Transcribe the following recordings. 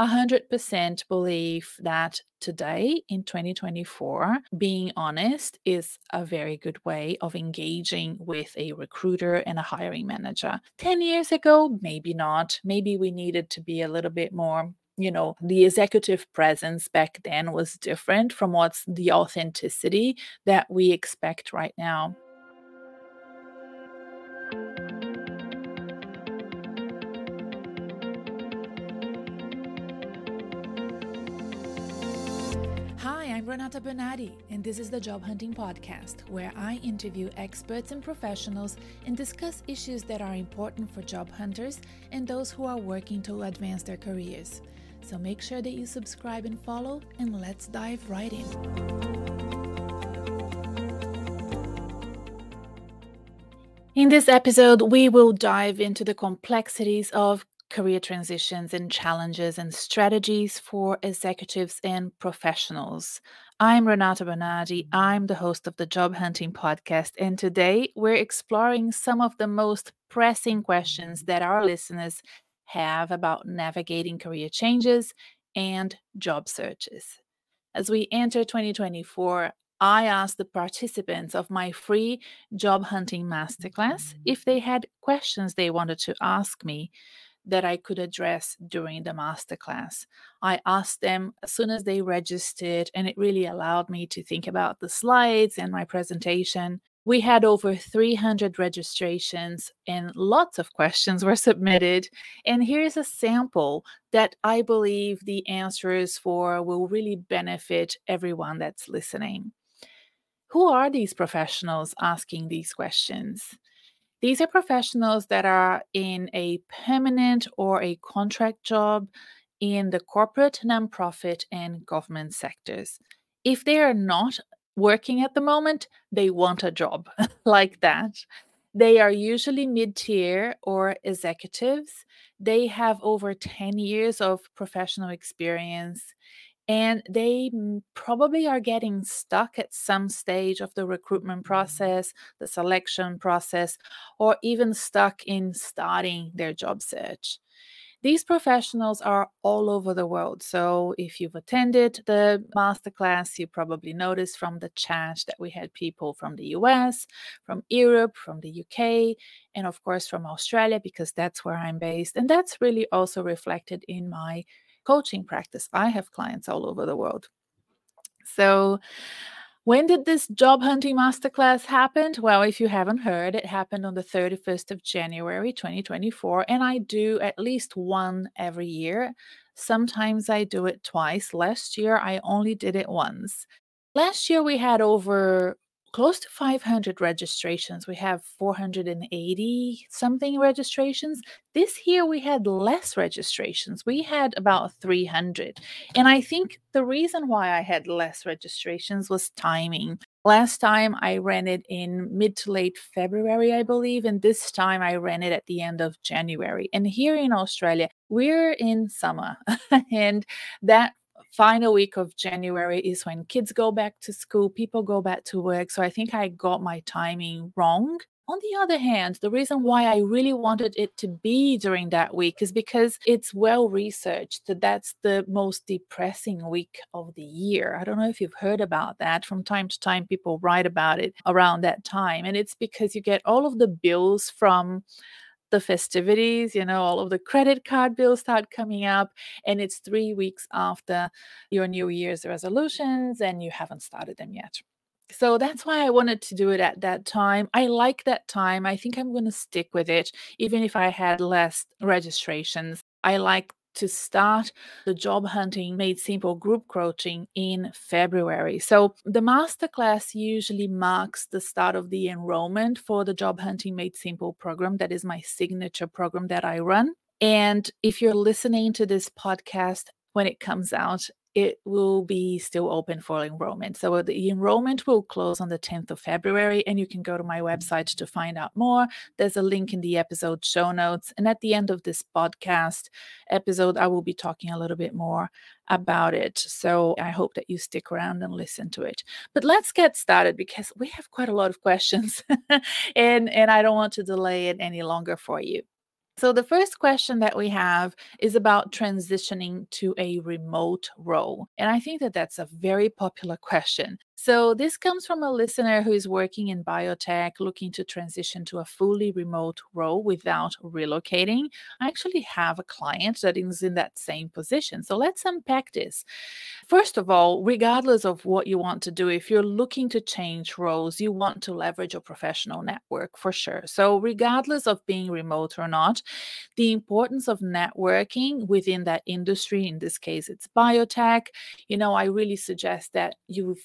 100% believe that today in 2024, being honest is a very good way of engaging with a recruiter and a hiring manager. 10 years ago, maybe not. Maybe we needed to be a little bit more you know the executive presence back then was different from what's the authenticity that we expect right now Renata Bernarde, and this is the Job Hunting Podcast, where I interview experts and professionals and discuss issues that are important for job hunters and those who are working to advance their careers. So make sure that you subscribe and follow, and let's dive right in. In this episode, we will dive into the complexities of career transitions and challenges and strategies for executives and professionals. I'm Renata Bernarde. Mm-hmm. I'm the host of the Job Hunting Podcast, and today we're exploring some of the most pressing questions that our listeners have about navigating career changes and job searches. As we enter 2024, I asked the participants of my free job hunting masterclass if they had questions they wanted to ask me that I could address during the masterclass. I asked them as soon as they registered, and it really allowed me to think about the slides and my presentation. We had over 300 registrations and lots of questions were submitted. And here's a sample that I believe the answers for will really benefit everyone that's listening. Who are these professionals asking these questions? These are professionals that are in a permanent or a contract job in the corporate, nonprofit, and government sectors. If they are not working at the moment, they want a job like that. They are usually mid tier or executives. They have over 10 years of professional experience and they probably are getting stuck at some stage of the recruitment mm. process, the selection process, or even stuck in starting their job search. These professionals are all over the world. So, if you've attended the masterclass, you probably noticed from the chat that we had people from the US, from Europe, from the UK, and of course from Australia, because that's where I'm based. And that's really also reflected in my coaching practice. I have clients all over the world. So, when did this job hunting masterclass happen? Well, if you haven't heard, it happened on the 31st of January 2024, and I do at least one every year. Sometimes I do it twice. Last year, I only did it once. Last year, we had over close to 500 registrations. We have 480 something registrations. This year we had less registrations. We had about 300. And I think the reason why I had less registrations was timing. Last time I ran it in mid to late February, I believe, and this time I ran it at the end of January. And here in Australia, we're in summer, and that final week of January is when kids go back to school, people go back to work. So I think I got my timing wrong. On the other hand, the reason why I really wanted it to be during that week is because it's well researched that that's the most depressing week of the year. I don't know if you've heard about that. From time to time, people write about it around that time. And it's because you get all of the bills from the festivities, you know, all of the credit card bills start coming up, and it's three weeks after your New Year's resolutions, and you haven't started them yet. So that's why I wanted to do it at that time. I like that time. I think I'm going to stick with it, even if I had less registrations. I like to start the job hunting made simple group coaching in February. So the masterclass usually marks the start of the enrollment for the job hunting made simple program that is my signature program that I run. And if you're listening to this podcast when it comes out, it will be still open for enrollment. So uh, the enrollment will close on the 10th of February, and you can go to my mm-hmm. website to find out more. There's a link in the episode show notes. And at the end of this podcast episode, I will be talking a little bit more about it. So I hope that you stick around and listen to it. But let's get started because we have quite a lot of questions and, and I don't want to delay it any longer for you. So, the first question that we have is about transitioning to a remote role. And I think that that's a very popular question. So, this comes from a listener who is working in biotech, looking to transition to a fully remote role without relocating. I actually have a client that is in that same position. So, let's unpack this. First of all, regardless of what you want to do, if you're looking to change roles, you want to leverage your professional network for sure. So, regardless of being remote or not, the importance of networking within that industry, in this case, it's biotech, you know, I really suggest that you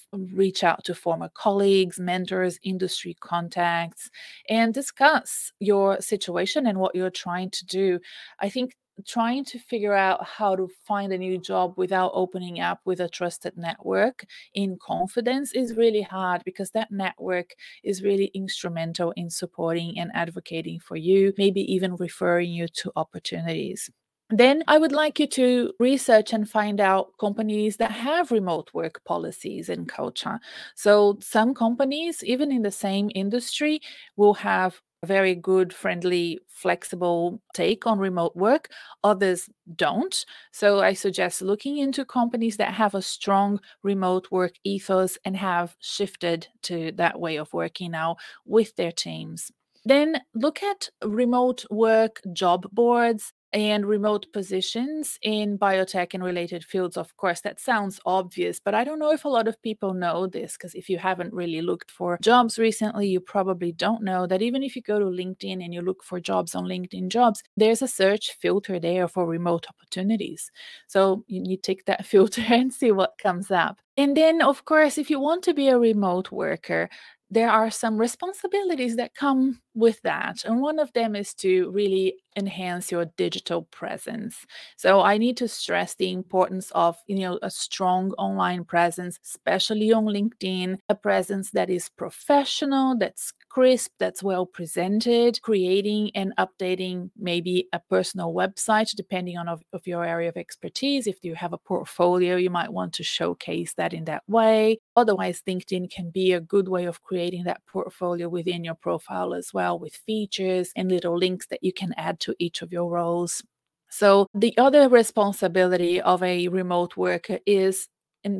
reach out to former colleagues, mentors, industry contacts, and discuss your situation and what you're trying to do. I think trying to figure out how to find a new job without opening up with a trusted network in confidence is really hard because that network is really instrumental in supporting and advocating for you, maybe even referring you to opportunities. Then I would like you to research and find out companies that have remote work policies and culture. So, some companies, even in the same industry, will have a very good, friendly, flexible take on remote work. Others don't. So, I suggest looking into companies that have a strong remote work ethos and have shifted to that way of working now with their teams. Then look at remote work job boards and remote positions in biotech and related fields. Of course, that sounds obvious, but I don't know if a lot of people know this because if you haven't really looked for jobs recently, you probably don't know that even if you go to LinkedIn and you look for jobs on LinkedIn jobs, there's a search filter there for remote opportunities. So you need to take that filter and see what comes up. And then, of course, if you want to be a remote worker, there are some responsibilities that come with that. And one of them is to really enhance your digital presence. So I need to stress the importance of, you know, a strong online presence, especially on LinkedIn, a presence that is professional, that's crisp, that's well presented, creating and updating maybe a personal website depending on of, of your area of expertise. If you have a portfolio, you might want to showcase that in that way. Otherwise, LinkedIn can be a good way of creating that portfolio within your profile as well well with features and little links that you can add to each of your roles. So, the other responsibility of a remote worker is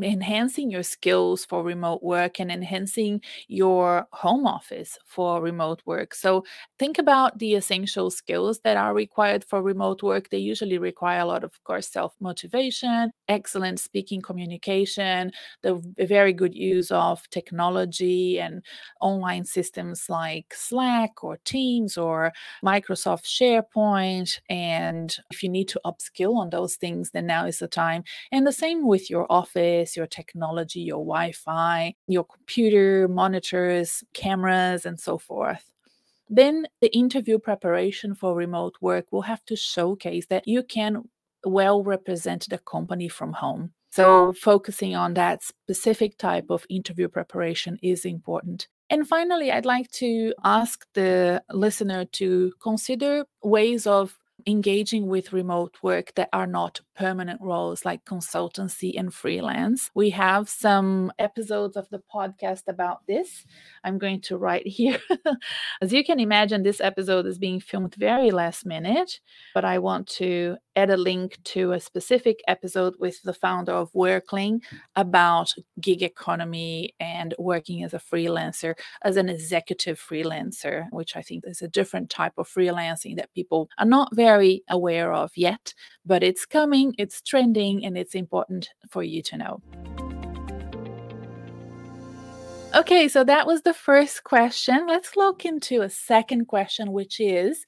enhancing your skills for remote work and enhancing your home office for remote work. So think about the essential skills that are required for remote work. They usually require a lot of, of course, self motivation, excellent speaking communication, the very good use of technology and online systems like Slack or Teams or Microsoft SharePoint. And if you need to upskill on those things, then now is the time. And the same with your office your technology, your Wi Fi, your computer, monitors, cameras, and so forth. Then the interview preparation for remote work will have to showcase that you can well represent the company from home. So, focusing on that specific type of interview preparation is important. And finally, I'd like to ask the listener to consider ways of engaging with remote work that are not permanent roles like consultancy and freelance. We have some episodes of the podcast about this. I'm going to write here. As you can imagine, this episode is being filmed very last minute, but I want to add a link to a specific episode with the founder of Workling about gig economy and working as a freelancer, as an executive freelancer, which I think is a different type of freelancing that people are not very aware of yet, but it's coming, it's trending, and it's important for you to know. Okay, so that was the first question. Let's look into a second question, which is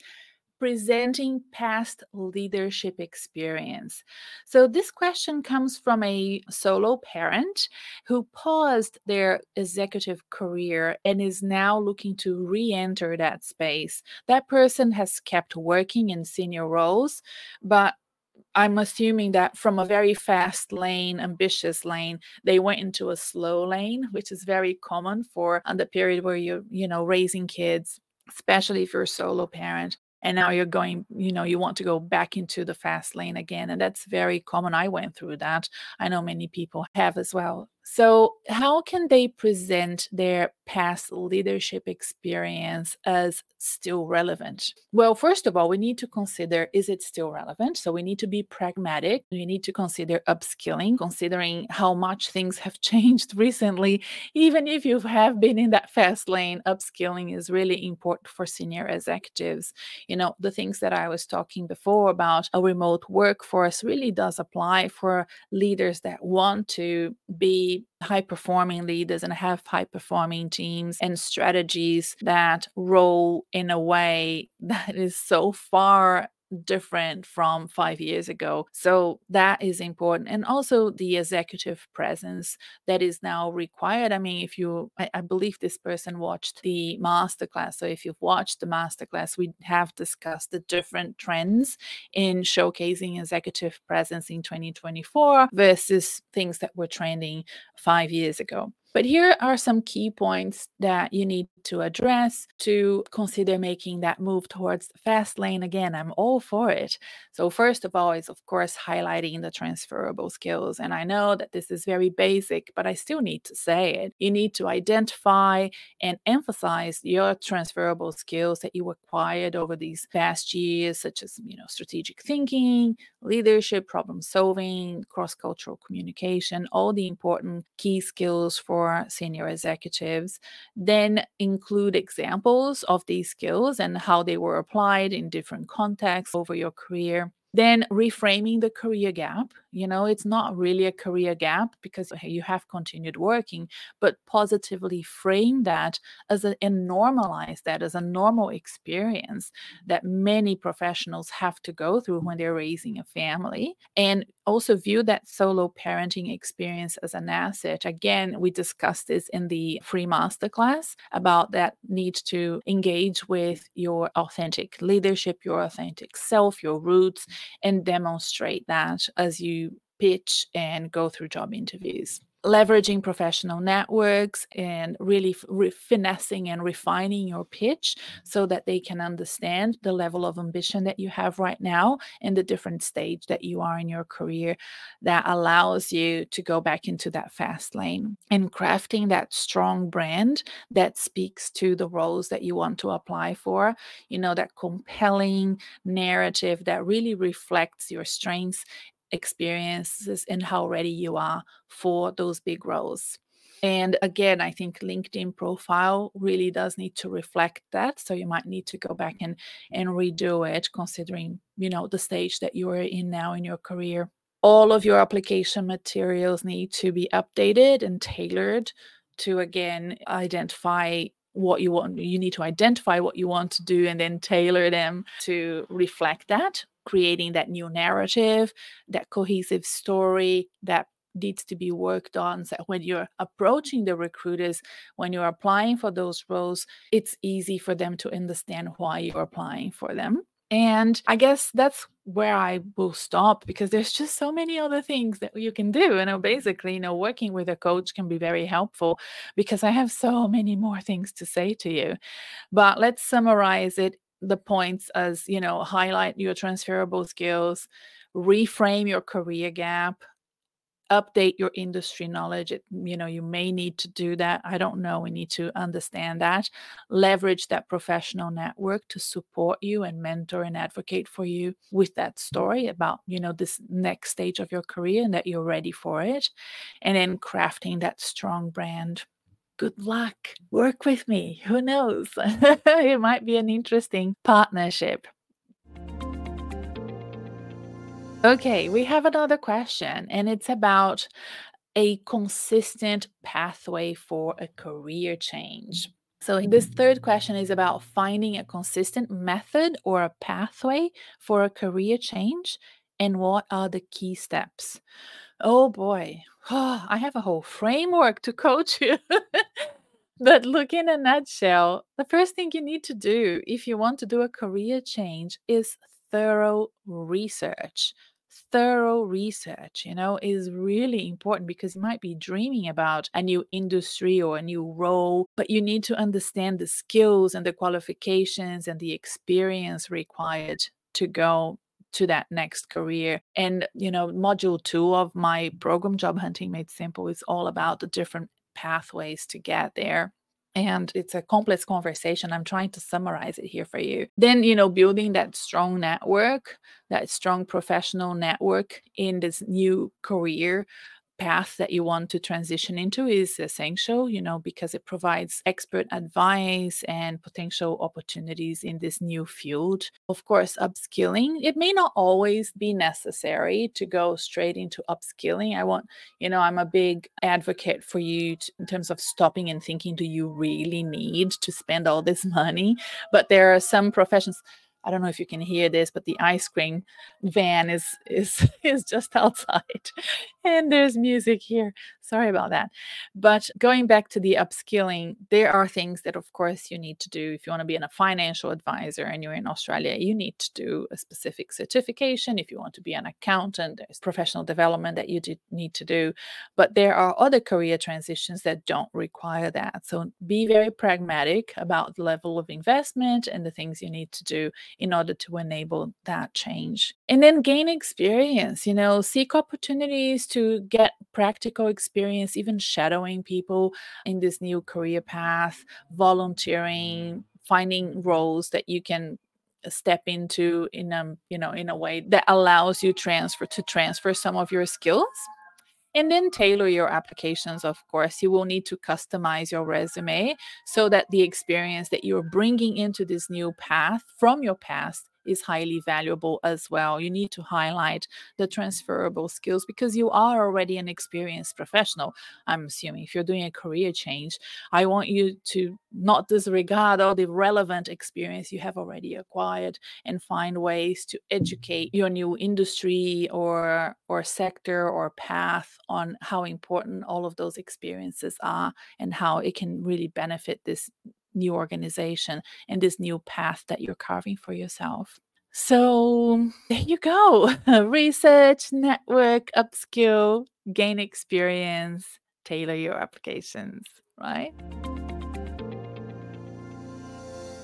presenting past leadership experience. So, this question comes from a solo parent who paused their executive career and is now looking to re enter that space. That person has kept working in senior roles, but I'm assuming that from a very fast lane, ambitious lane, they went into a slow lane, which is very common for the period where you're, you know, raising kids, especially if you're a solo parent and now you're going you know you want to go back into the fast lane again and that's very common. I went through that. I know many people have as well So, how can they present their past leadership experience as still relevant? Well, first of all, we need to consider is it still relevant? So, we need to be pragmatic. We need to consider upskilling, considering how much things have changed recently. Even if you have been in that fast lane, upskilling is really important for senior executives. You know, the things that I was talking before about a remote workforce really does apply for leaders that want to be high performing leaders and have high performing teams and strategies that roll in a way that is so far different from five years ago. So that is important. And also the executive presence that is now required. I mean, if you, I, I, believe this person watched the masterclass. So if you've watched the masterclass, we have discussed the different trends in showcasing executive presence in 2024 versus things that were trending five years ago. But here are some key points that you need to address to consider making that move towards fast lane. Again, I'm all for it. So, first of all, is of course highlighting the transferable skills. And I know that this is very basic, but I still need to say it. You need to identify and emphasize your transferable skills that you acquired over these past years, such as, you know, strategic thinking, leadership, problem solving, cross cultural communication, all the important key skills for senior executives. Then, include examples of these skills and how they were applied in different contexts over your career. Then reframing the career gap. You know, it's not really a career gap because you have continued working, but positively frame that as a and normalize that as a normal experience that many professionals have to go through when they're raising a family. And also view that solo parenting experience as an asset. Again, we discussed this in the free masterclass about that need to engage with your authentic leadership, your authentic self, your roots, and demonstrate that as you pitch and go through job interviews. Leveraging professional networks and really re- finessing and refining your pitch so that they can understand the level of ambition that you have right now and the different stage that you are in your career that allows you to go back into that fast lane and crafting that strong brand that speaks to the roles that you want to apply for. You know that compelling narrative that really reflects your strengths experiences and how ready you are for those big roles. And again, I think LinkedIn profile really does need to reflect that. So you might need to go back and and redo it, considering you know the stage that you are in now in your career. All of your application materials need to be updated and tailored to again identify what you want. You need to identify what you want to do and then tailor them to reflect that creating that new narrative, that cohesive story that needs to be worked on. So when you're approaching the recruiters, when you're applying for those roles, it's easy for them to understand why you're applying for them. And I guess that's where I will stop because there's just so many other things that you can do. You know, basically, you know, working with a coach can be very helpful because I have so many more things to say to you. But let's summarize it the points as you know highlight your transferable skills reframe your career gap update your industry knowledge it, you know you may need to do that i don't know we need to understand that leverage that professional network to support you and mentor and advocate for you with that story about you know this next stage of your career and that you're ready for it and then crafting that strong brand good luck. Work with me. Who knows? it might be an interesting partnership. Okay, we have another question, and it's about a consistent pathway for a career change. So, this third question is about finding a consistent method or a pathway for a career change, and what are the key steps? Oh boy, Oh, I have a whole framework to coach you. but look, in a nutshell, the first thing you need to do if you want to do a career change is thorough research. Thorough research, you know, is really important because you might be dreaming about a new industry or a new role, but you need to understand the skills and the qualifications and the experience required to go to that next career. And, you know, module two of my program, Job Hunting Made Simple, is all about the different pathways to get there. And it's a complex conversation. I'm trying to summarize it here for you. Then you know building that strong network that strong professional network in this new career path that you want to transition into is essential, you know, because it provides expert advice and potential opportunities in this new field. Of course, upskilling, it may not always be necessary to go straight into upskilling. I want, you know, I'm a big advocate for you to, in terms of stopping and thinking, do you really need to spend all this money? But there are some professions I don't know if you can hear this, but the ice cream van is is is just outside, and there's music here. Sorry about that. But going back to the upskilling, there are things that, of course, you need to do if you want to be a financial advisor and you're in Australia. You need to do a specific certification. If you want to be an accountant, there's professional development that you need to do. But there are other career transitions that don't require that. So be very pragmatic about the level of investment and the things you need to do in order to enable that change. And then gain experience, you know, seek opportunities to get practical experience, even shadowing people in this new career path, volunteering, finding roles that you can step into in a you know in a way that allows you transfer to transfer some of your skills and then tailor your applications of course. You will need to customize your resume so that the experience that you're bringing into this new path from your past is highly valuable as well. You need to highlight the transferable skills because you are already an experienced professional. I'm assuming if you're doing a career change, I want you to not disregard all the relevant experience you have already acquired and find ways to educate your new industry or or sector or path on how important all of those experiences are and how it can really benefit this new organization and this new path that you're carving for yourself. So there you go. Research, network, upskill, gain experience, tailor your applications, right?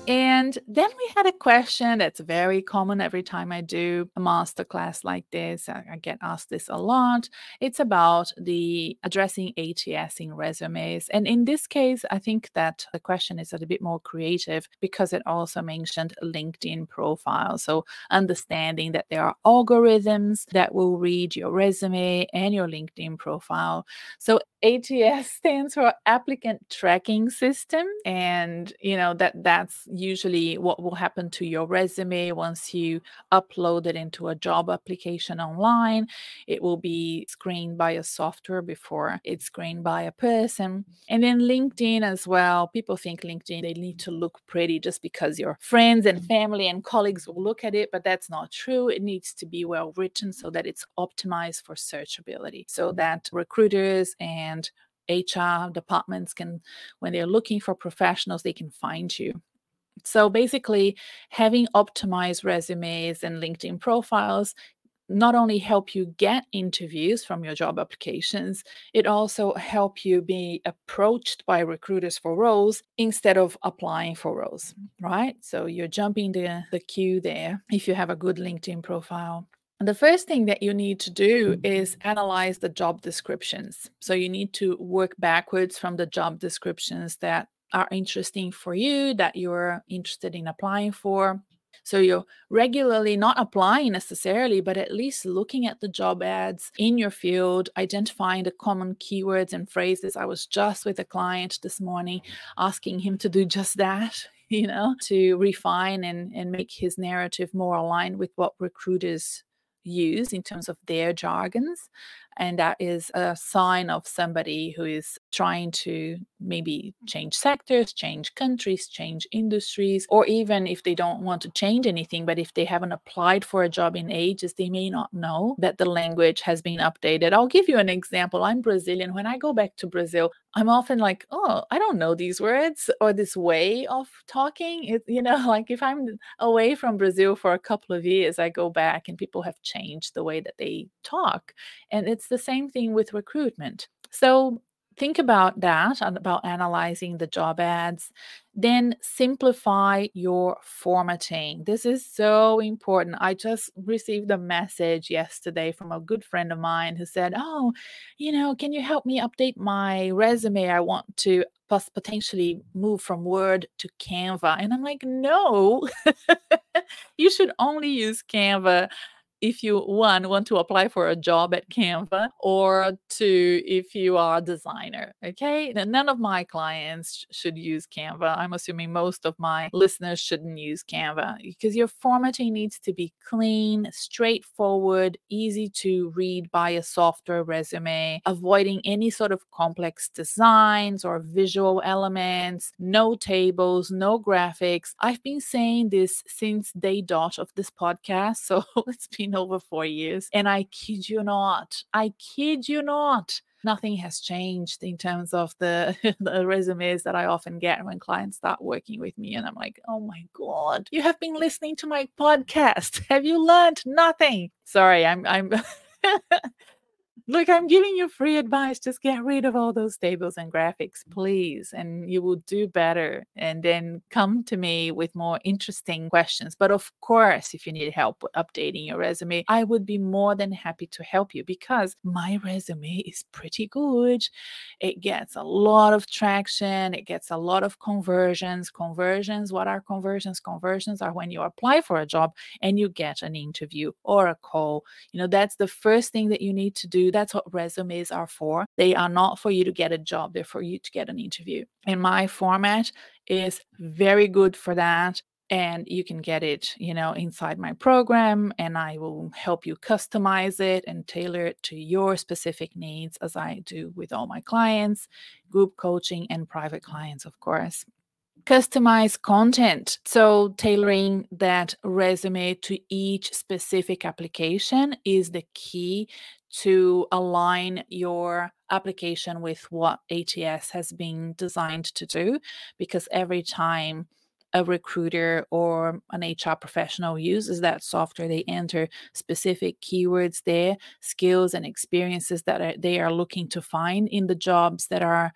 And then we had a question that's very common every time I do a masterclass like this. I, I get asked this a lot. It's about the addressing ATS in resumes. And in this case, I think that the question is a little bit more creative because it also mentioned LinkedIn profile. So understanding that there are algorithms that will read your resume and your LinkedIn profile. So ATS stands for applicant tracking system and you know that that's usually what will happen to your resume once you upload it into a job application online. It will be screened by a software before it's screened by a person. And then LinkedIn as well. People think LinkedIn, they need to look pretty just because your friends and mm-hmm. family and colleagues will look at it, but that's not true. It needs to be well written so that it's optimized for searchability, so mm-hmm. that recruiters and HR departments can, when they're looking for professionals, they can find you. So basically, having optimized resumes and LinkedIn profiles not only help you get interviews from your job applications, it also help you be approached by recruiters for roles instead of applying for roles, right? So you're jumping the, the queue there if you have a good LinkedIn profile. The first thing that you need to do is mm-hmm. analyze the job descriptions. So you need to work backwards from the job descriptions that are interesting for you that you're interested in applying for. So you're regularly not applying necessarily, but at least looking at the job ads in your field, identifying the common keywords and phrases. I was just with a client this morning mm-hmm. asking him to do just that, you know, to refine and, and make his narrative more aligned with what recruiters use in terms of their jargons and that is a sign of somebody who is trying to maybe change sectors, change countries, change industries, or even if they don't want to change anything, but if they haven't applied for a job in ages, they may not know that the language has been updated. I'll give you an example. I'm Brazilian. When I go back to Brazil, I'm often like, oh, I don't know these words or this way of talking. It, you know, like if I'm away from Brazil for a couple of years, I go back and people have changed the way that they talk. And it's it's the same thing with recruitment. So think about that and about analyzing the job ads then simplify your formatting. This is so important. I just received a message yesterday from a good friend of mine who said oh you know can you help me update my resume? I want to potentially move from word to canva. And i'm like no you should only use canva if you one want to apply for a job at Canva or two if you are a designer okay? None of my clients should use Canva. I'm assuming most of my listeners shouldn't use Canva because your formatting needs to be clean straightforward easy to read by a software resume avoiding any sort of complex designs or visual elements no tables no graphics. I've been saying this since day dot of this podcast so it's been over four years. And I kid you not, I kid you not, nothing has changed in terms of the, the resumes that I often get when clients start working with me. And I'm like, oh my God, you have been listening to my podcast. Have you learned nothing? Sorry, I'm I'm Look, I'm giving you free advice. Just get rid of all those tables and graphics, please, and you will do better. And then come to me with more interesting questions. But of course, if you need help with updating your resume, I would be more than happy to help you because my resume is pretty good. It gets a lot of traction, it gets a lot of conversions. Conversions, what are conversions? Conversions are when you apply for a job and you get an interview or a call. You know, that's the first thing that you need to do that's what resumes are for. They are not for you to get a job, they're for you to get an interview. And my format is very good for that and you can get it you know inside my program and i will help you customize it and tailor it to your specific needs as i do with all my clients group coaching and private clients of course customize content. So, tailoring that resume to each specific application is the key to align your application with what ATS has been designed to do. Because every time a recruiter or an HR professional uses that software, they enter specific keywords there, skills and experiences that are, they are looking to find in the jobs that are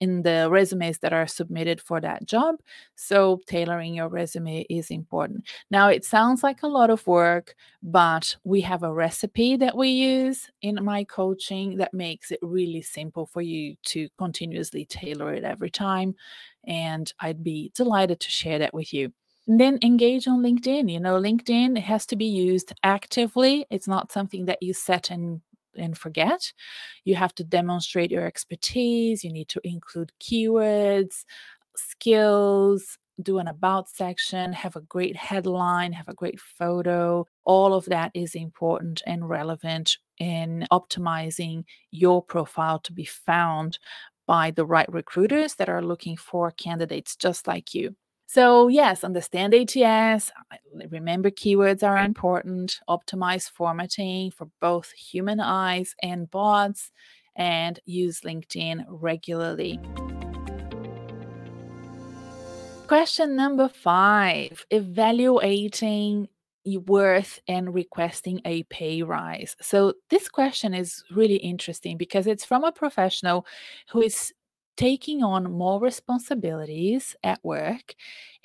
in the resumes that are submitted for that job. So, tailoring your resume is important. Now, it sounds like a lot of work, but we have a recipe that we use in my coaching that makes it really simple for you to continuously tailor it every time. And I'd be delighted to share that with you. And then engage on LinkedIn. You know, LinkedIn has to be used actively. It's not something that you set and and forget. You have to demonstrate your expertise. You need to include keywords, skills, do an about section, have a great headline, have a great photo. All of that is important and relevant in optimizing your profile to be found by the right recruiters that are looking for candidates just like you. So, yes, understand ATS. Remember, keywords are important. Optimize formatting for both human eyes and bots, and use LinkedIn regularly. Question number five evaluating worth and requesting a pay rise. So, this question is really interesting because it's from a professional who is taking on more responsibilities at work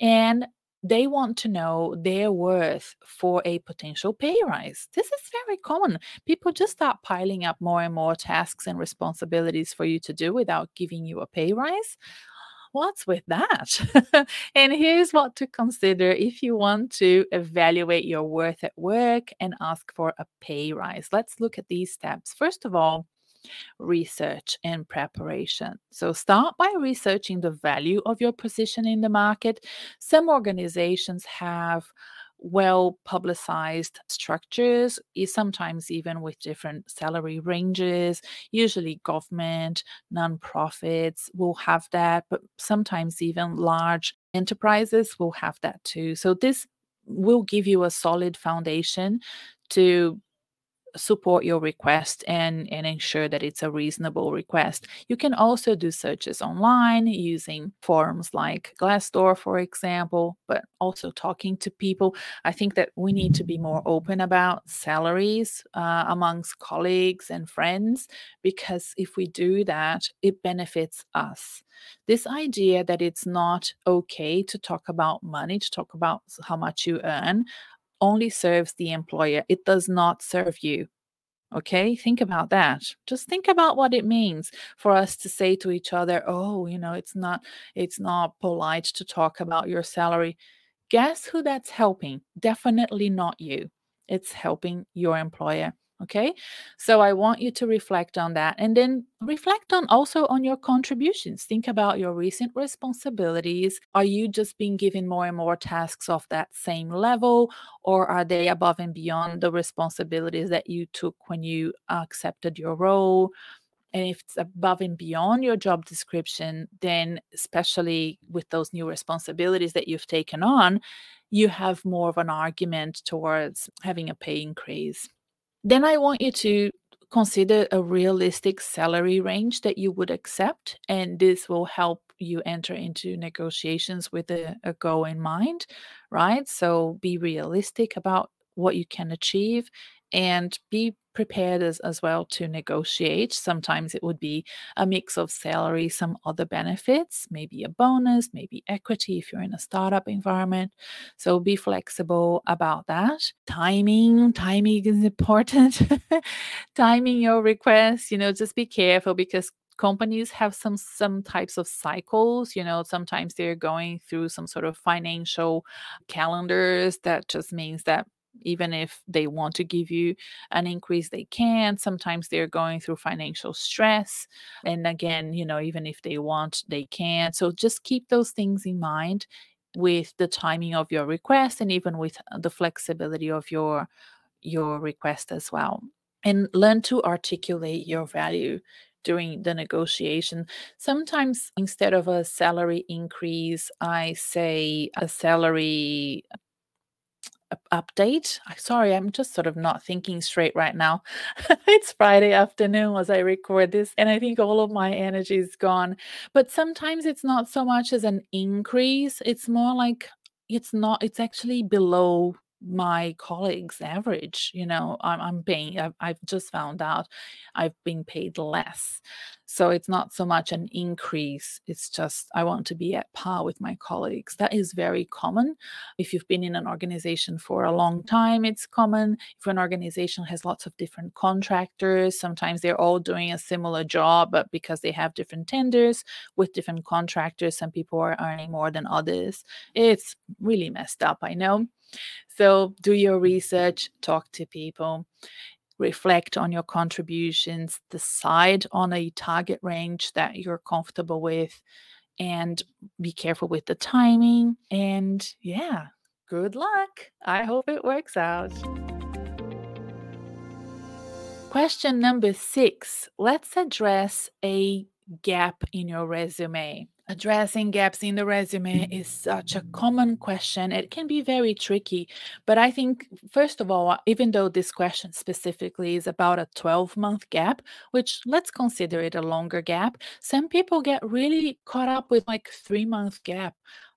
and they want to know their worth for a potential pay rise. This is very common. People just start piling up more and more tasks and responsibilities for you to do without giving you a pay rise. What's with that? and here's what to consider if you want to evaluate your worth at work and ask for a pay rise. Let's look at these steps. First of all, research and preparation. So start by researching the value of your position in the market. Some organizations have well publicized structures, sometimes even with different salary ranges. Usually, government, nonprofits will have that, but sometimes even large enterprises will have that too. So, this will give you a solid foundation to support your request and, and ensure that it's a reasonable request. You can also do searches online using forums like Glassdoor, for example, but also talking to people. I think that we need to be more open about salaries uh, amongst colleagues and friends because if we do that, it benefits us. This idea that it's not okay to talk about money, to talk about how much you earn, only serves the employer. It does not serve you. Okay, think about that. Just think about what it means for us to say to each other, "Oh, you know, it's not it's not polite to talk about your salary." Guess who that's helping? Definitely not you. It's helping your employer. Okay. So I want you to reflect on that and then reflect on also on your contributions. Think about your recent responsibilities. Are you just being given more and more tasks of that same level, or are they above and beyond the responsibilities that you took when you accepted your role? And if it's above and beyond your job description, then especially with those new responsibilities that you've taken on, you have more of an argument towards having a pay increase. Then I want you to consider a realistic salary range that you would accept, and this will help you enter into negotiations with a, a goal in mind, right? So be realistic about what you can achieve and be prepared as, as well to negotiate. Sometimes it would be a mix of salary, some other benefits, maybe a bonus, maybe equity if you're in a startup environment. So be flexible about that. Timing, timing is important. timing your requests, you know, just be careful because companies have some some types of cycles you know sometimes they're going through some sort of financial calendars that just means that even if they want to give you an increase they can't sometimes they're going through financial stress and again you know even if they want they can't so just keep those things in mind with the timing of your request and even with uh, the flexibility of your your request as well. And learn to articulate your value during the negotiation. Sometimes instead of a salary increase, I say a salary update. Sorry, I'm just sort of not thinking straight right now. it's Friday afternoon as I record this, and I think all of my energy is gone. But sometimes it's not so much as an increase, it's more like it's not, it's actually below my colleagues average you know i'm, I'm paying I've, I've just found out i've been paid less. So it's not so much an increase it's just i want to be at par with my colleagues. That is very common. If you've been in an organization for a long time it's common. If an organization has lots of different contractors sometimes they're all doing a similar job but because they have different tenders with different contractors some people are earning more than others. It's really messed up i know so do your research, talk to people, reflect on your contributions, decide on a target range that you're comfortable with, and be careful with the timing. And yeah, good luck. I hope it works out. Question number six let's address a gap in your resume. Addressing gaps in the resume mm-hmm. is such a common question. It can be very tricky, but I think, first of all, even though this question specifically is about a 12 month gap, which let's consider it a longer gap, some people get really caught up with like three month gap.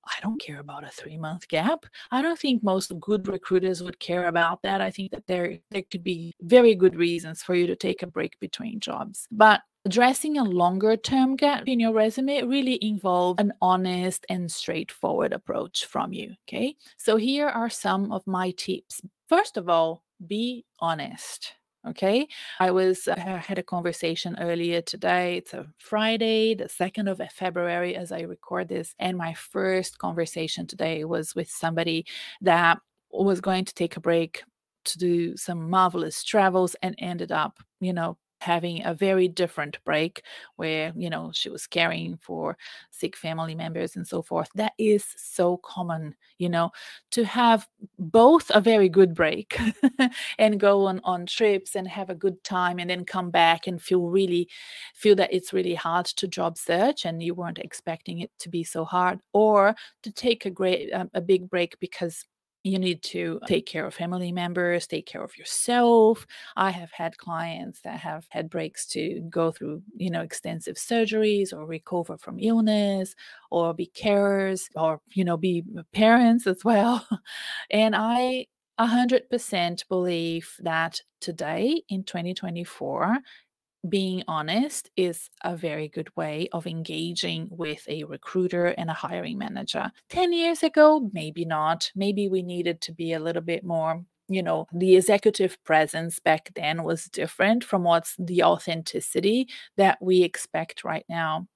I don't care about a three month gap. I don't think most good recruiters would care about that. I think that there there could be very good reasons for you to take a break between jobs. But addressing a longer term gap in your resume really involves an honest and straightforward approach from you. Okay. So here are some of my tips. First of all, be honest. Okay. I was uh, I had a conversation earlier today. It's a Friday, the 2nd of uh, February as I record this. And my first conversation today was with somebody that was going to take a break to do some marvelous travels and ended up, you know, having a very different break where you know she was caring for sick family members and so forth. That is so common you know to have both a very good break and go on on trips and have a good time and then come back and feel really feel that it's really hard to job search and you weren't expecting it to be so hard or to take a great um, a big break because you need to uh, take care of family members, take care of yourself. I have had clients that have had breaks to go through, you know, extensive surgeries or recover from illness or be carers or, you know, be parents as well. and I 100% believe that today in 2024, being honest is a very good way of engaging with a recruiter and a hiring manager. 10 years ago, maybe not. Maybe we needed to be a little bit more you know the executive presence back then was different from what's the authenticity that we expect right now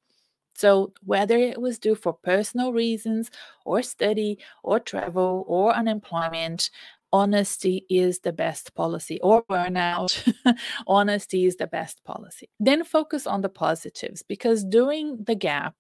so whether it was due for personal reasons or study or travel or unemployment honesty is the best policy or burnout. Honesty is the best policy. Then focus on the positives because doing the gap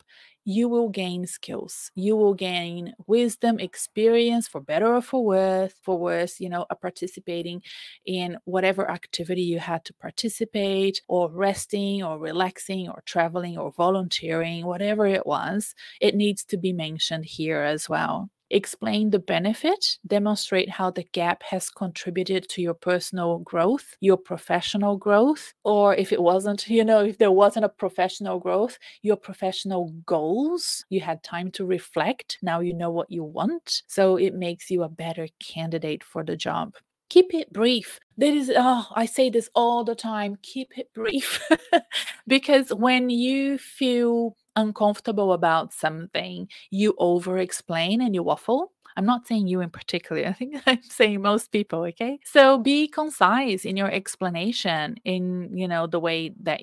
you will gain skills. You will gain wisdom experience for better or for worse for worse you know participating in whatever activity you had to participate or resting or relaxing or traveling or volunteering whatever it was. It needs to be mentioned here as well explain the benefit, demonstrate how the gap has contributed to your personal growth, your professional growth, or if it wasn't, you know, if there wasn't a professional growth, your professional goals. You had time to reflect. Now you know what you want. So it makes you a better candidate for the job keep it brief. That is, oh, I say this all the time keep it brief. because when you feel uncomfortable about something, you over explain and you waffle. I'm not saying you in particular. I think I'm saying most people, okay? So be concise in your explanation in, you know, the way that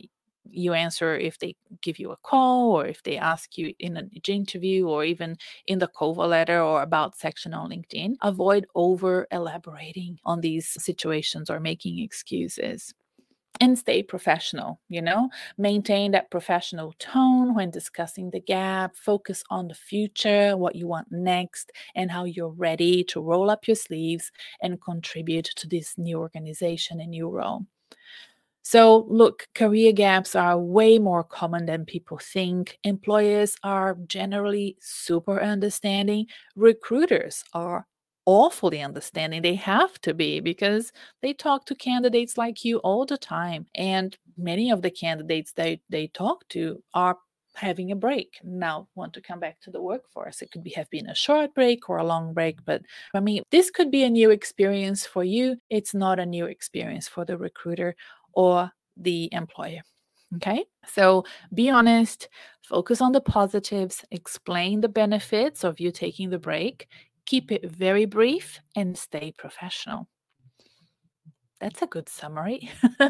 you answer if they give you a call or if they ask you in an interview or even in the cover letter or about section on LinkedIn. Avoid over elaborating on these situations or making excuses and stay professional, you know, maintain that professional tone when discussing the gap, focus on the future, what you want next, and how you're ready to roll up your sleeves and contribute to this new organization and new role. So, look, career gaps are way more common than people think. Employers are generally super understanding. Recruiters are awfully understanding. They have to be because they talk to candidates like you all the time. And many of the candidates they, they talk to are having a break now want to come back to the workforce it could be have been a short break or a long break but i mean this could be a new experience for you it's not a new experience for the recruiter or the employer okay so be honest focus on the positives explain the benefits of you taking the break Keep it very brief and stay professional. That's a good summary.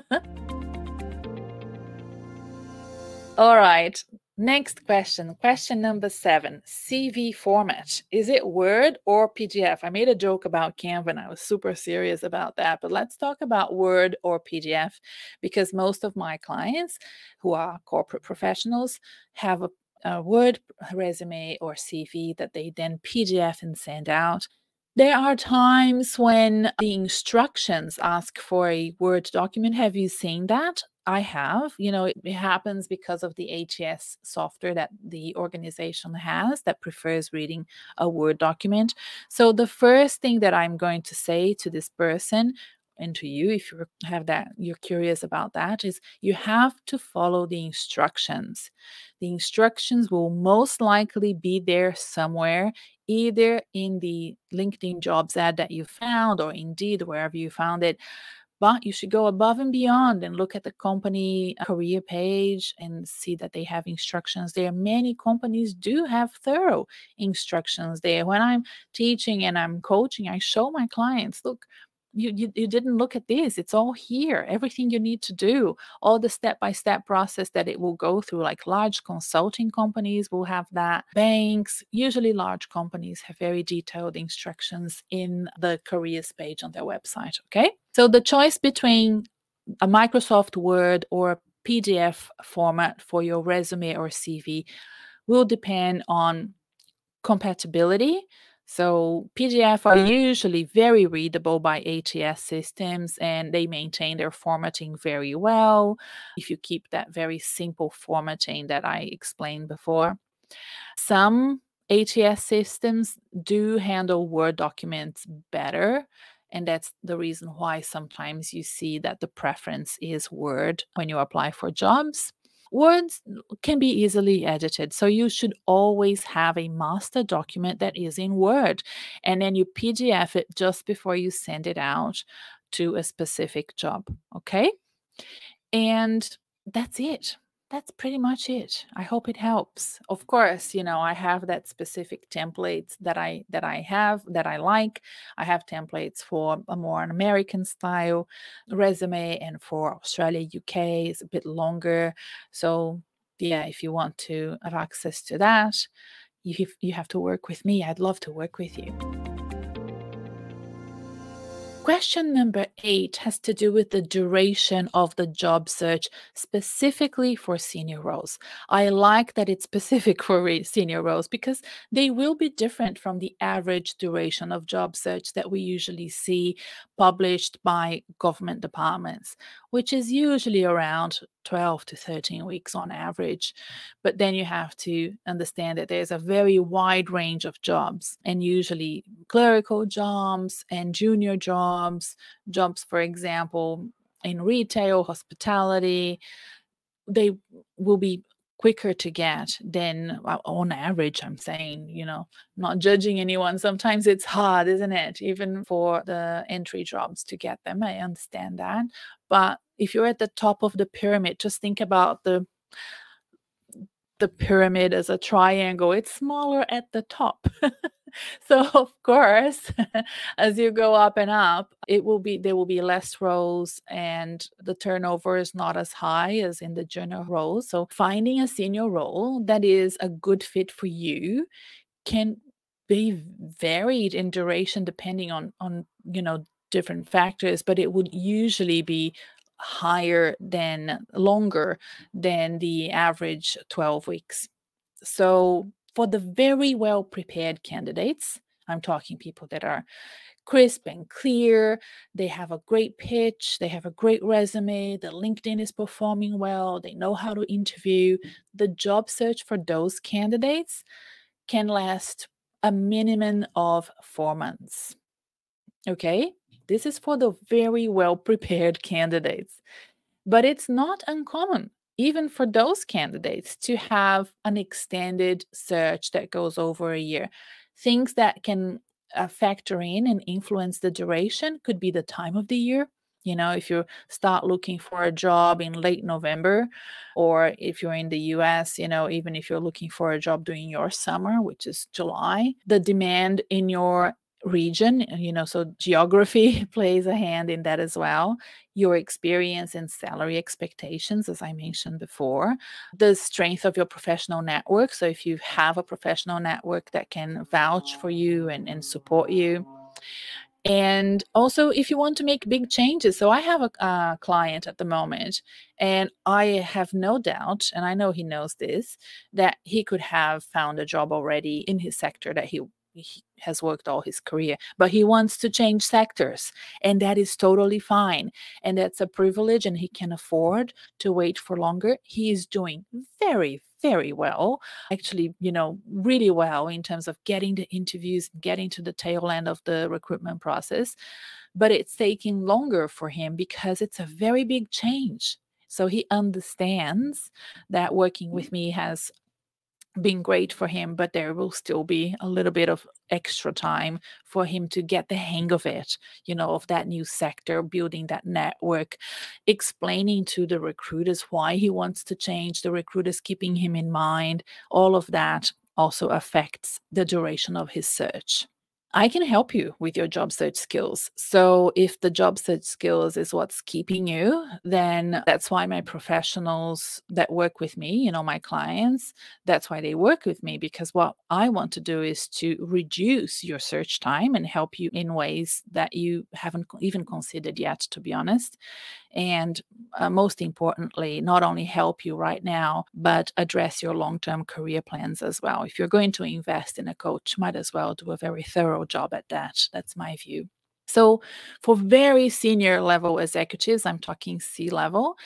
All right. Next question. Question number seven CV format. Is it Word or PDF? I made a joke about Canva and I was super serious about that. But let's talk about Word or PDF because most of my clients who are corporate professionals have a a Word resume or CV that they then PDF and send out. There are times when the instructions ask for a Word document. Have you seen that? I have. You know, it, happens because of the ATS software that the organization has that prefers reading a Word document. So, the first thing that I'm going to say to this person and to you if you have that you're curious about that is you have to follow the instructions the instructions will most likely be there somewhere either in the linkedin jobs ad that you found or indeed wherever you found it but you should go above and beyond and look at the company uh, career page and see that they have instructions there. Many companies do have thorough instructions there. When I'm teaching and I'm coaching, I show my clients look, you, you you didn't look at this it's all here everything you need to do all the step by step process that it will go through like large consulting companies will have that banks usually large companies have very detailed instructions in the careers page on their website okay? So the choice between a microsoft word or a pdf format for your resume or cv will depend on compatibility so PDF are usually very readable by ATS systems and they maintain their formatting very well if you keep that very simple formatting that I explained before. Some ATS systems do handle Word documents better. And that's the reason why sometimes you see that the preference is Word when you apply for jobs. Words can be easily edited, so you should always have a master document that is in Word, and then you PDF it just before you send it out to a specific job. Okay. And that's it that's pretty much it. I hope it helps. Of course you know i have that specific templates that i that i have that i like. I have templates for a more an american style resume and for australia uk is a bit longer. So yeah if you want to have access to that you, you have to work with me i'd love to work with you Question number eight has to do with the duration of the job search specifically for senior roles. I like that it's specific for senior roles because they will be different from the average duration of job search that we usually see published by government departments, which is usually around 12 to 13 weeks on average. But then you have to understand that there's a very wide range of jobs, and usually clerical jobs and junior jobs, jobs, for example, in retail, hospitality, they will be quicker to get than well, on average i'm saying you know not judging anyone. Sometimes it's hard isn't it even for the entry jobs to get them. I understand that. But if you're at the top of the pyramid just think about the the pyramid as a triangle. It's smaller at the top so of course as you go up and up it will be there will be less roles and the turnover is not as high as in the junior role so finding a senior role that is a good fit for you can be varied in duration depending on on you know different factors but it would usually be higher than longer than the average 12 weeks. So for the very well prepared candidates, I'm talking people that are crisp and clear, they have a great pitch, they have a great resume, the LinkedIn is performing well, they know how to interview. The job search for those candidates can last a minimum of four months. Okay, this is for the very well prepared candidates, but it's not uncommon even for those candidates to have an extended search that goes over a year. Things that can uh, factor in and influence the duration could be the time of the year. You know, if you start looking for a job in late November, or if you're in the US, you know, even if you're looking for a job during your summer, which is July, the demand in your region uh, you know so geography plays a hand in that as well. Your experience and salary expectations as i mentioned before. The strength of your professional network so if you have a professional network that can vouch for you and, and support you. And also if you want to make big changes so i have a, a client at the moment and i have no doubt and i know he knows this that he could have found a job already in his sector that he he has worked all his career, but he wants to change sectors, and that is totally fine. And that's a privilege, and he can afford to wait for longer. He is doing very, very well, actually, you know, really well in terms of getting the interviews, getting to the tail end of the recruitment process. But it's taking longer for him because it's a very big change. So he understands that working with mm. me has been great for him, but there will still be a little bit of extra time for him to get the hang of it, you know, of that new sector, building that network, explaining to the recruiters why he wants to change, the recruiters keeping him in mind. All of that also affects the duration of his search. I can help you with your job search skills. So, if the job search skills is what's keeping you, then that's why my professionals that work with me, you know, my clients, that's why they work with me because what I want to do is to reduce your search time and help you in ways that you haven't even considered yet, to be honest and uh, most importantly, not only help you right now, but address your long term career plans as well. If you're going to invest in a coach, might as well do a very thorough job at that. That's my view. So, for very senior level executives, I'm talking C level,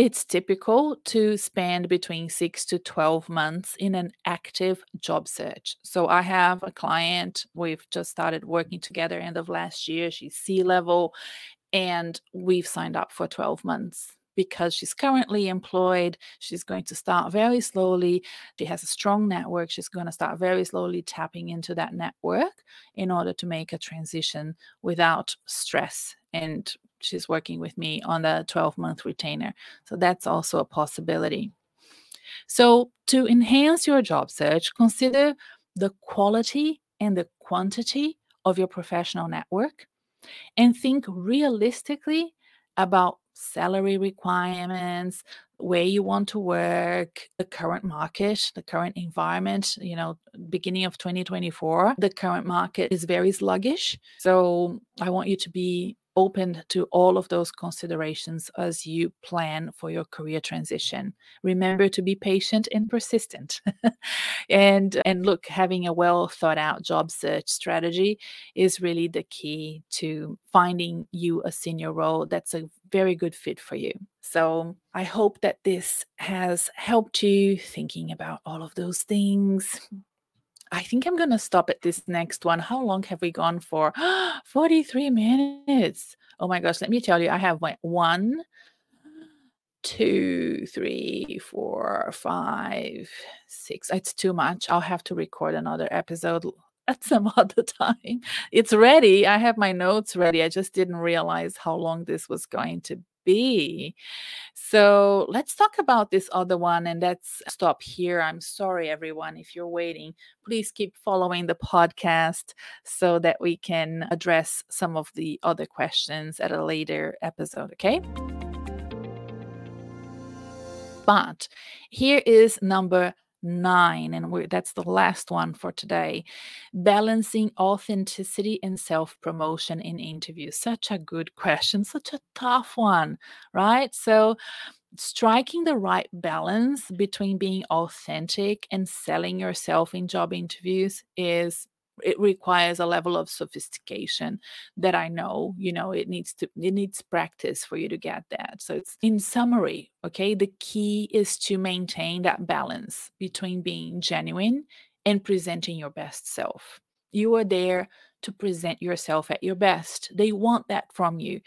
it's typical to spend between six to 12 months in an active job search. So I have a client, we've just started working together end of last year. She's C level, and we've signed up for 12 months because she's currently employed. She's going to start very slowly. She has a strong network. She's going to start very slowly tapping into that network in order to make a transition without stress. And she's working with me on the 12 month retainer. So that's also a possibility. So, to enhance your job search, consider the quality and the quantity of your professional network and think realistically about salary requirements, where you want to work, the current market, the current environment. You know, beginning of 2024, the current market is very sluggish. So I want you to be open to all of those considerations as you plan for your career transition. Remember to be patient and persistent. and and look, having a well thought out job search strategy is really the key to finding you a senior role that's a very good fit for you. So, I hope that this has helped you thinking about all of those things, I think I'm gonna stop at this next one. How long have we gone for? 43 minutes. Oh my gosh, let me tell you, I have my one, two, three, four, five, six. It's too much. I'll have to record another episode at some other time. It's ready. I have my notes ready. I just didn't realize how long this was going to be. So let's talk about this other one and let's stop here. I'm sorry, everyone, if you're waiting. Please keep following the podcast so that we can address some of the other questions at a later episode, okay? But here is number nine, and that's the last one for today. Balancing authenticity and self promotion in interviews. Such a good question, such a tough one, right? So, striking the right balance between being authentic and selling yourself in job interviews is it requires a level of sophistication that I know, you know, it needs to it needs practice for you to get that. So it's in summary, okay, the key is to maintain that balance between being genuine and presenting your best self. You are there to present yourself at your best. They want that from you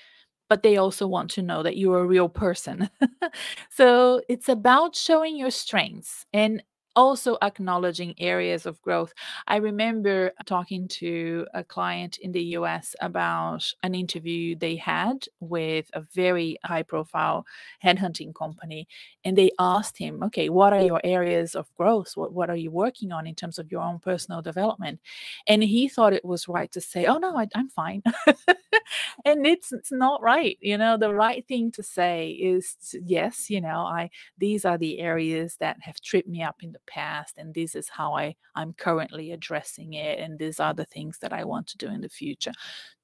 but they also want to know that you're a real person. so it's about showing your strengths and also acknowledging areas of growth. I remember talking to a client in the US about an interview they had with a very high profile headhunting company. And they asked him, okay, what are your areas of growth? What, what are you working on in terms of your own personal development? And he thought it was right to say, oh, no, I, I'm fine. and it's, it's not right. You know, the right thing to say is, yes, you know, I, these are the areas that have tripped me up in the past and this is how I I'm currently addressing it and these are the things that I want to do in the future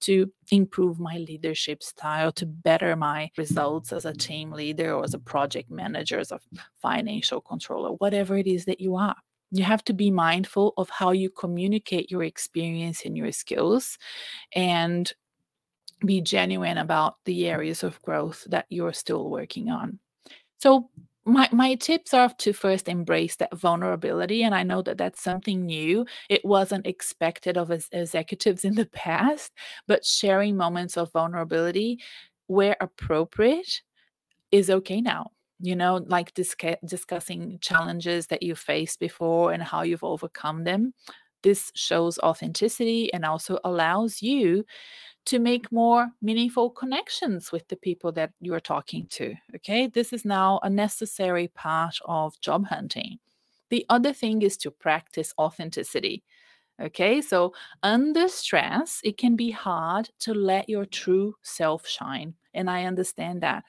to improve my leadership style to better my results as a team leader or as a project manager as a financial controller whatever it is that you are. You have to be mindful of how you communicate your experience and your skills and be genuine about the areas of growth that you're still working on. So my my tips are to first embrace that vulnerability and i know that that's something new. It wasn't expected of executives in the past but sharing moments of vulnerability where appropriate is okay now you know like disca- discussing challenges that you faced before and how you've overcome them this shows authenticity and also allows you to make more meaningful connections with the people that you're talking to. Okay, this is now a necessary part of job hunting. The other thing is to practice authenticity. Okay, so under stress, it can be hard to let your true self shine. And I understand that.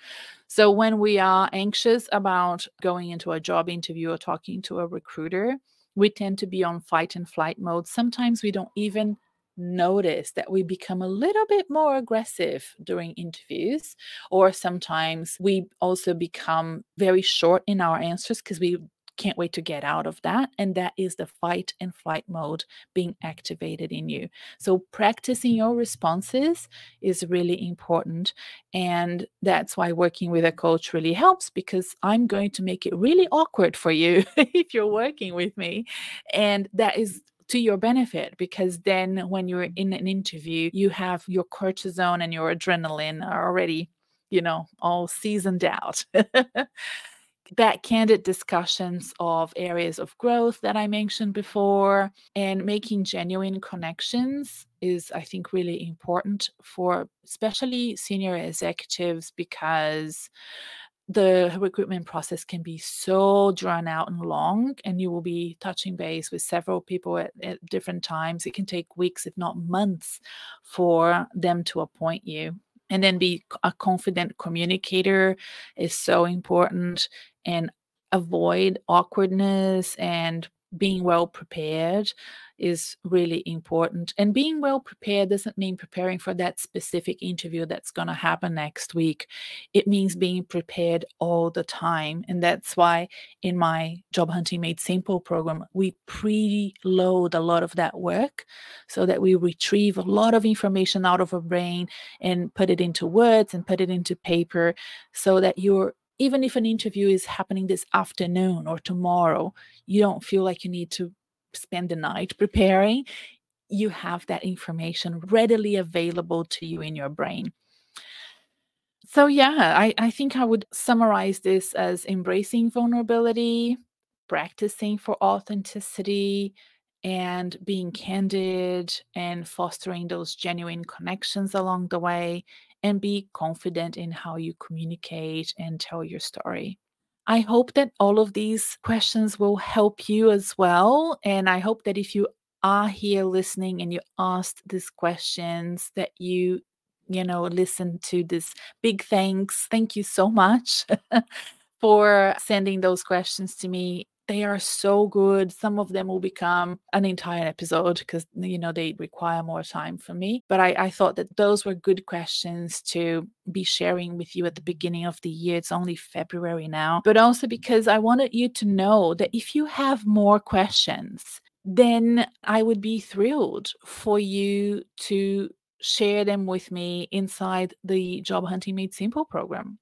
So when we are anxious about going into a job interview or talking to a recruiter, we tend to be on fight and flight mode. Sometimes we don't even notice that we become a little bit more aggressive during interviews, or sometimes we also become very short in our answers because we can't wait to get out of that. And that is the fight and flight mode being activated in you. So, practicing your responses is really important. And that's why working with a coach really helps because I'm going to make it really awkward for you if you're working with me. And that is to your benefit because then when you're mm-hmm. in an interview, you have your cortisone and your adrenaline are already, you know, all seasoned out. that candid discussions of areas of growth that I mentioned before and making genuine connections is, I think, really important for especially senior executives because the recruitment process can be so drawn out and long, and you will be touching base with several people at, at different times. It can take weeks, if not months, for them to appoint you and then be a confident communicator is so important and avoid awkwardness and being well prepared is really important. And being well prepared doesn't mean preparing for that specific interview that's going to happen next week. It means mm. being prepared all the time. And that's why in my Job Hunting Made Simple program, we preload a lot of that work so that we retrieve a lot of information out of our brain and put it into words and put it into paper so that you're even if an interview is happening this afternoon or tomorrow, you don't feel like you need to spend the night preparing. You have that information readily available to you in your brain. So, yeah, I, I think I would summarize this as embracing vulnerability, practicing for authenticity, and being candid and fostering those genuine connections along the way and be confident in how you communicate and tell your story. I hope that all of these questions will help you as well. And I hope that if you are here listening and you asked these questions, that you, you know, listen to this big thanks. Thank you so much for sending those questions to me they are so good. Some of them will become an entire episode because, you know, they require more time for me. But I, I thought that those were good questions to be sharing with you at the beginning of the year. It's only February now, but also because I wanted you to know that if you have more questions, then I would be thrilled for you to share them with me inside the Job Hunting Made Simple program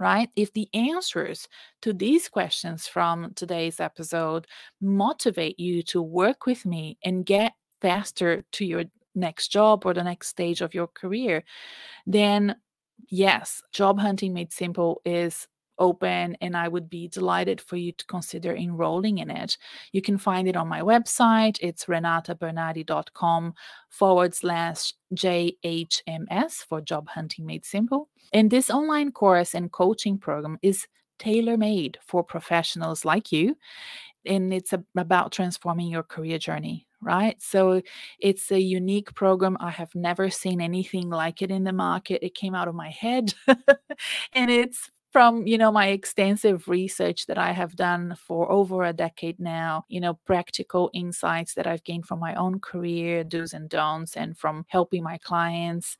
right? If the answers to these questions from today's episode motivate you to work with me and get faster to your next job or the next stage of your career, then yes, job hunting made simple is open and I would be delighted for you to consider enrolling in it. You can find it on my website. It's renatabernarde.com forward slash JHMS for Job Hunting Made Simple. And this online course and coaching program is tailor made for professionals like you. And it's a, about transforming your career journey right? So it's a unique program. I have never seen anything like it in the market. It came out of my head and it's from you know my extensive research that i have done for over a decade now you know practical insights that i've gained from my own career do's and don'ts and from helping my clients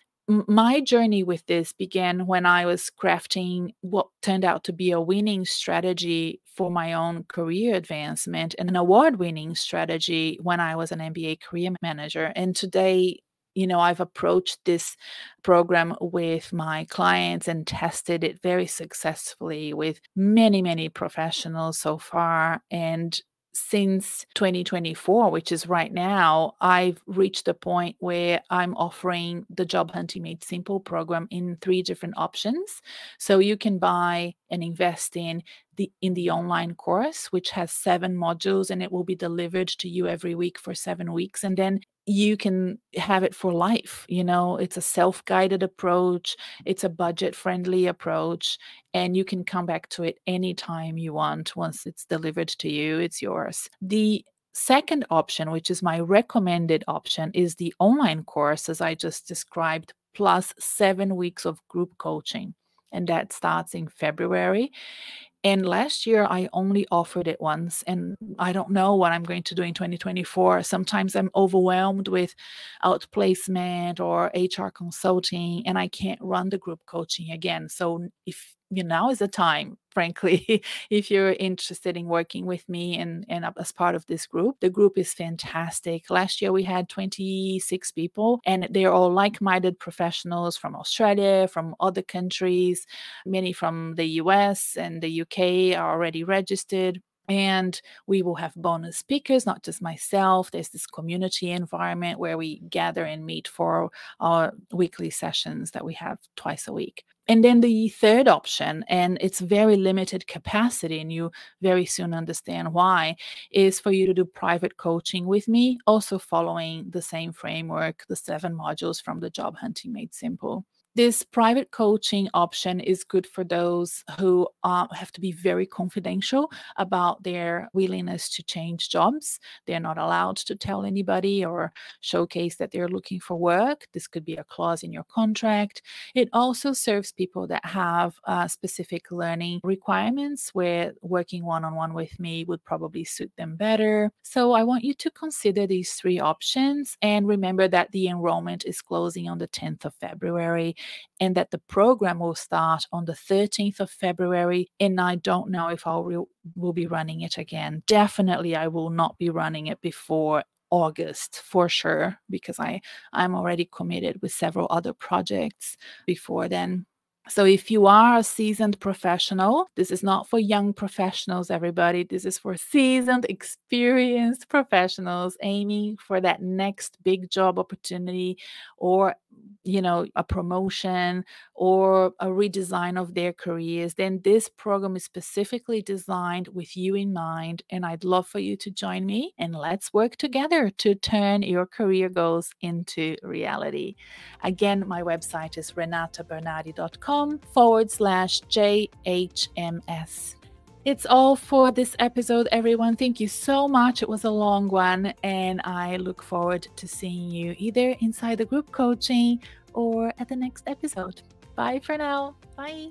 my journey with this began when I was crafting what turned out to be a winning strategy for my own career advancement and an award winning strategy when I was an MBA career manager. And today, you know i've approached this program with my clients and tested it very successfully with many many professionals so far and since 2024, which is right now, I've reached a point where I'm offering the Job Hunting Made Simple program in three different options. So you can buy and invest in the in the online course, which has seven modules and it will be delivered to you every week for seven weeks. And then you can have it for life. You know, it's a self guided approach, it's a budget friendly approach, and you can come back to it anytime you want. Once it's delivered to you, it's yours. The second option, which is my recommended option, is the online course, as I just described, plus seven weeks of group coaching. And that starts in February. And last year, I only offered it once, and I don't know what I'm going to do in 2024. Sometimes I'm overwhelmed with outplacement or HR consulting, and I can't run the group coaching again. So, if you know, now is the time frankly if you're interested in working with me and, and as part of this group. The group is fantastic. Last year we had 26 people and they're all like-minded professionals from australia from other countries. Many from the us and the uk are already registered and we will have bonus speakers not just myself. There's this community environment where we gather and meet for our weekly sessions that we have twice a week. And then the third option and it's very limited capacity and you very soon understand why is for you to do private coaching with me also following the same framework the seven modules from the job hunting made simple this private coaching option is good for those who uh, have to be very confidential about their willingness to change jobs. They're not allowed to tell anybody or showcase that they're looking for work. This could be a clause in your contract. It also serves people that have uh, specific learning requirements where working one on one with me would probably suit them better. So I want you to consider these three options and remember that the enrollment is closing on the 10th of February and that the program will start on the 13th of February. And I don't know if I will, will be running it again. Definitely, I will not be running it before August for sure because I I'm already committed with several other projects before then. So, if you are a seasoned professional, this is not for young professionals, everybody. This is for seasoned, experienced professionals aiming for that next big job opportunity or you know a promotion or a redesign of their careers. Then this program is specifically designed with you in mind and i'd love for you to join me and let's work together to turn your career goals into reality. Again my website is renatabernarde.com forward slash jhms it's all for this episode, everyone. Thank you so much. It was a long one, and I look forward to seeing you either inside the group coaching or at the next episode. Bye for now. Bye.